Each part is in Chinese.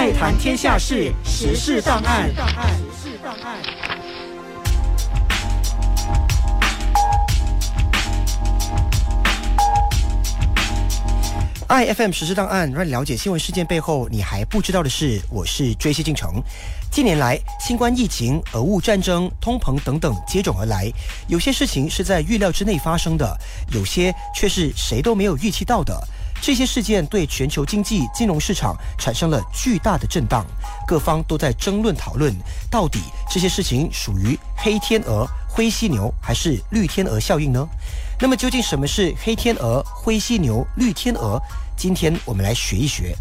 爱谈天下事，时事档案。iFM 实时档案，让你了解新闻事件背后你还不知道的事。我是追西进程。近年来，新冠疫情、俄乌战争、通膨等等接踵而来，有些事情是在预料之内发生的，有些却是谁都没有预期到的。这些事件对全球经济、金融市场产生了巨大的震荡，各方都在争论讨论，到底这些事情属于黑天鹅、灰犀牛还是绿天鹅效应呢？那么究竟什么是黑天鹅、灰犀牛、绿天鹅？今天我们来学一学。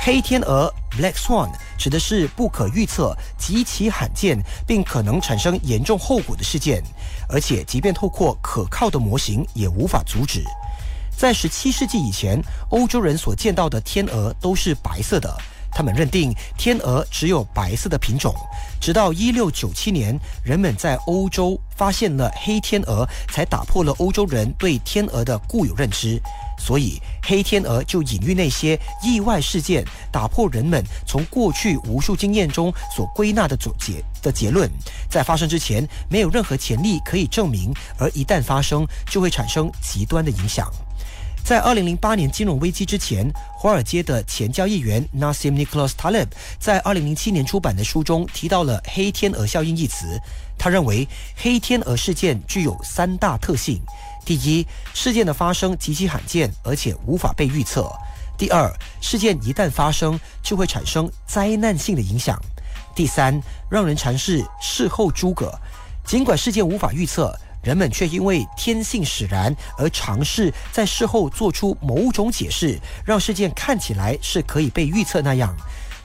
黑天鹅 （Black Swan） 指的是不可预测、极其罕见并可能产生严重后果的事件，而且即便透过可靠的模型也无法阻止。在十七世纪以前，欧洲人所见到的天鹅都是白色的。他们认定天鹅只有白色的品种，直到一六九七年，人们在欧洲发现了黑天鹅，才打破了欧洲人对天鹅的固有认知。所以，黑天鹅就隐喻那些意外事件，打破人们从过去无数经验中所归纳的总结的结论，在发生之前没有任何潜力可以证明，而一旦发生，就会产生极端的影响。在二零零八年金融危机之前，华尔街的前交易员 Nassim Nicholas Taleb 在二零零七年出版的书中提到了“黑天鹅效应”一词。他认为，黑天鹅事件具有三大特性：第一，事件的发生极其罕见，而且无法被预测；第二，事件一旦发生，就会产生灾难性的影响；第三，让人尝试事后诸葛。尽管事件无法预测。人们却因为天性使然而尝试在事后做出某种解释，让事件看起来是可以被预测那样。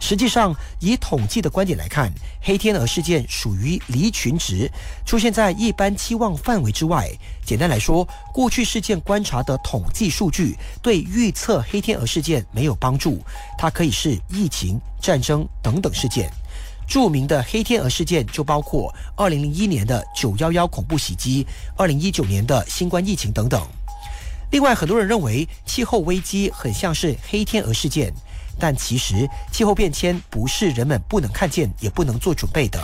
实际上，以统计的观点来看，黑天鹅事件属于离群值，出现在一般期望范围之外。简单来说，过去事件观察的统计数据对预测黑天鹅事件没有帮助。它可以是疫情、战争等等事件。著名的黑天鹅事件就包括2001年的911恐怖袭击、2019年的新冠疫情等等。另外，很多人认为气候危机很像是黑天鹅事件，但其实气候变迁不是人们不能看见也不能做准备的。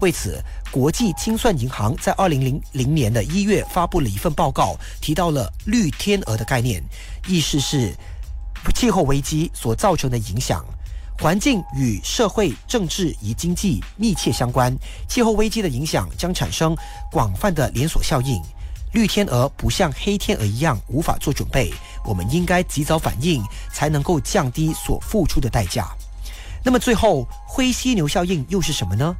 为此，国际清算银行在2000年的一月发布了一份报告，提到了“绿天鹅”的概念，意思是气候危机所造成的影响。环境与社会、政治与经济密切相关，气候危机的影响将产生广泛的连锁效应。绿天鹅不像黑天鹅一样无法做准备，我们应该及早反应，才能够降低所付出的代价。那么，最后灰犀牛效应又是什么呢？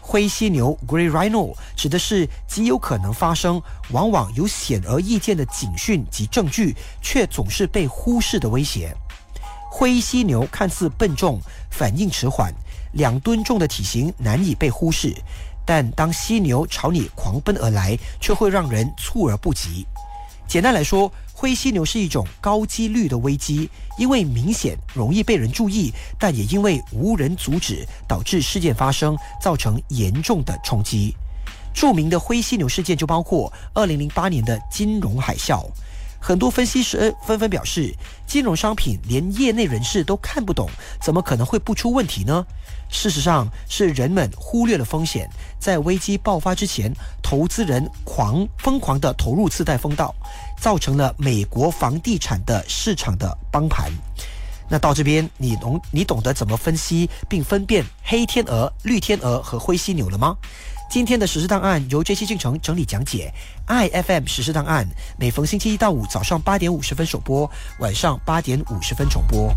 灰犀牛 （Grey Rhino） 指的是极有可能发生、往往有显而易见的警讯及证据，却总是被忽视的威胁。灰犀牛看似笨重，反应迟缓，两吨重的体型难以被忽视。但当犀牛朝你狂奔而来，却会让人猝而不及。简单来说，灰犀牛是一种高几率的危机，因为明显容易被人注意，但也因为无人阻止，导致事件发生，造成严重的冲击。著名的灰犀牛事件就包括2008年的金融海啸。很多分析师纷纷表示，金融商品连业内人士都看不懂，怎么可能会不出问题呢？事实上，是人们忽略了风险，在危机爆发之前，投资人狂疯狂地投入次贷风道，造成了美国房地产的市场的崩盘。那到这边，你懂你懂得怎么分析并分辨黑天鹅、绿天鹅和灰犀牛了吗？今天的实施档案由 J C 进程整理讲解，I F M 实施档案每逢星期一到五早上八点五十分首播，晚上八点五十分重播。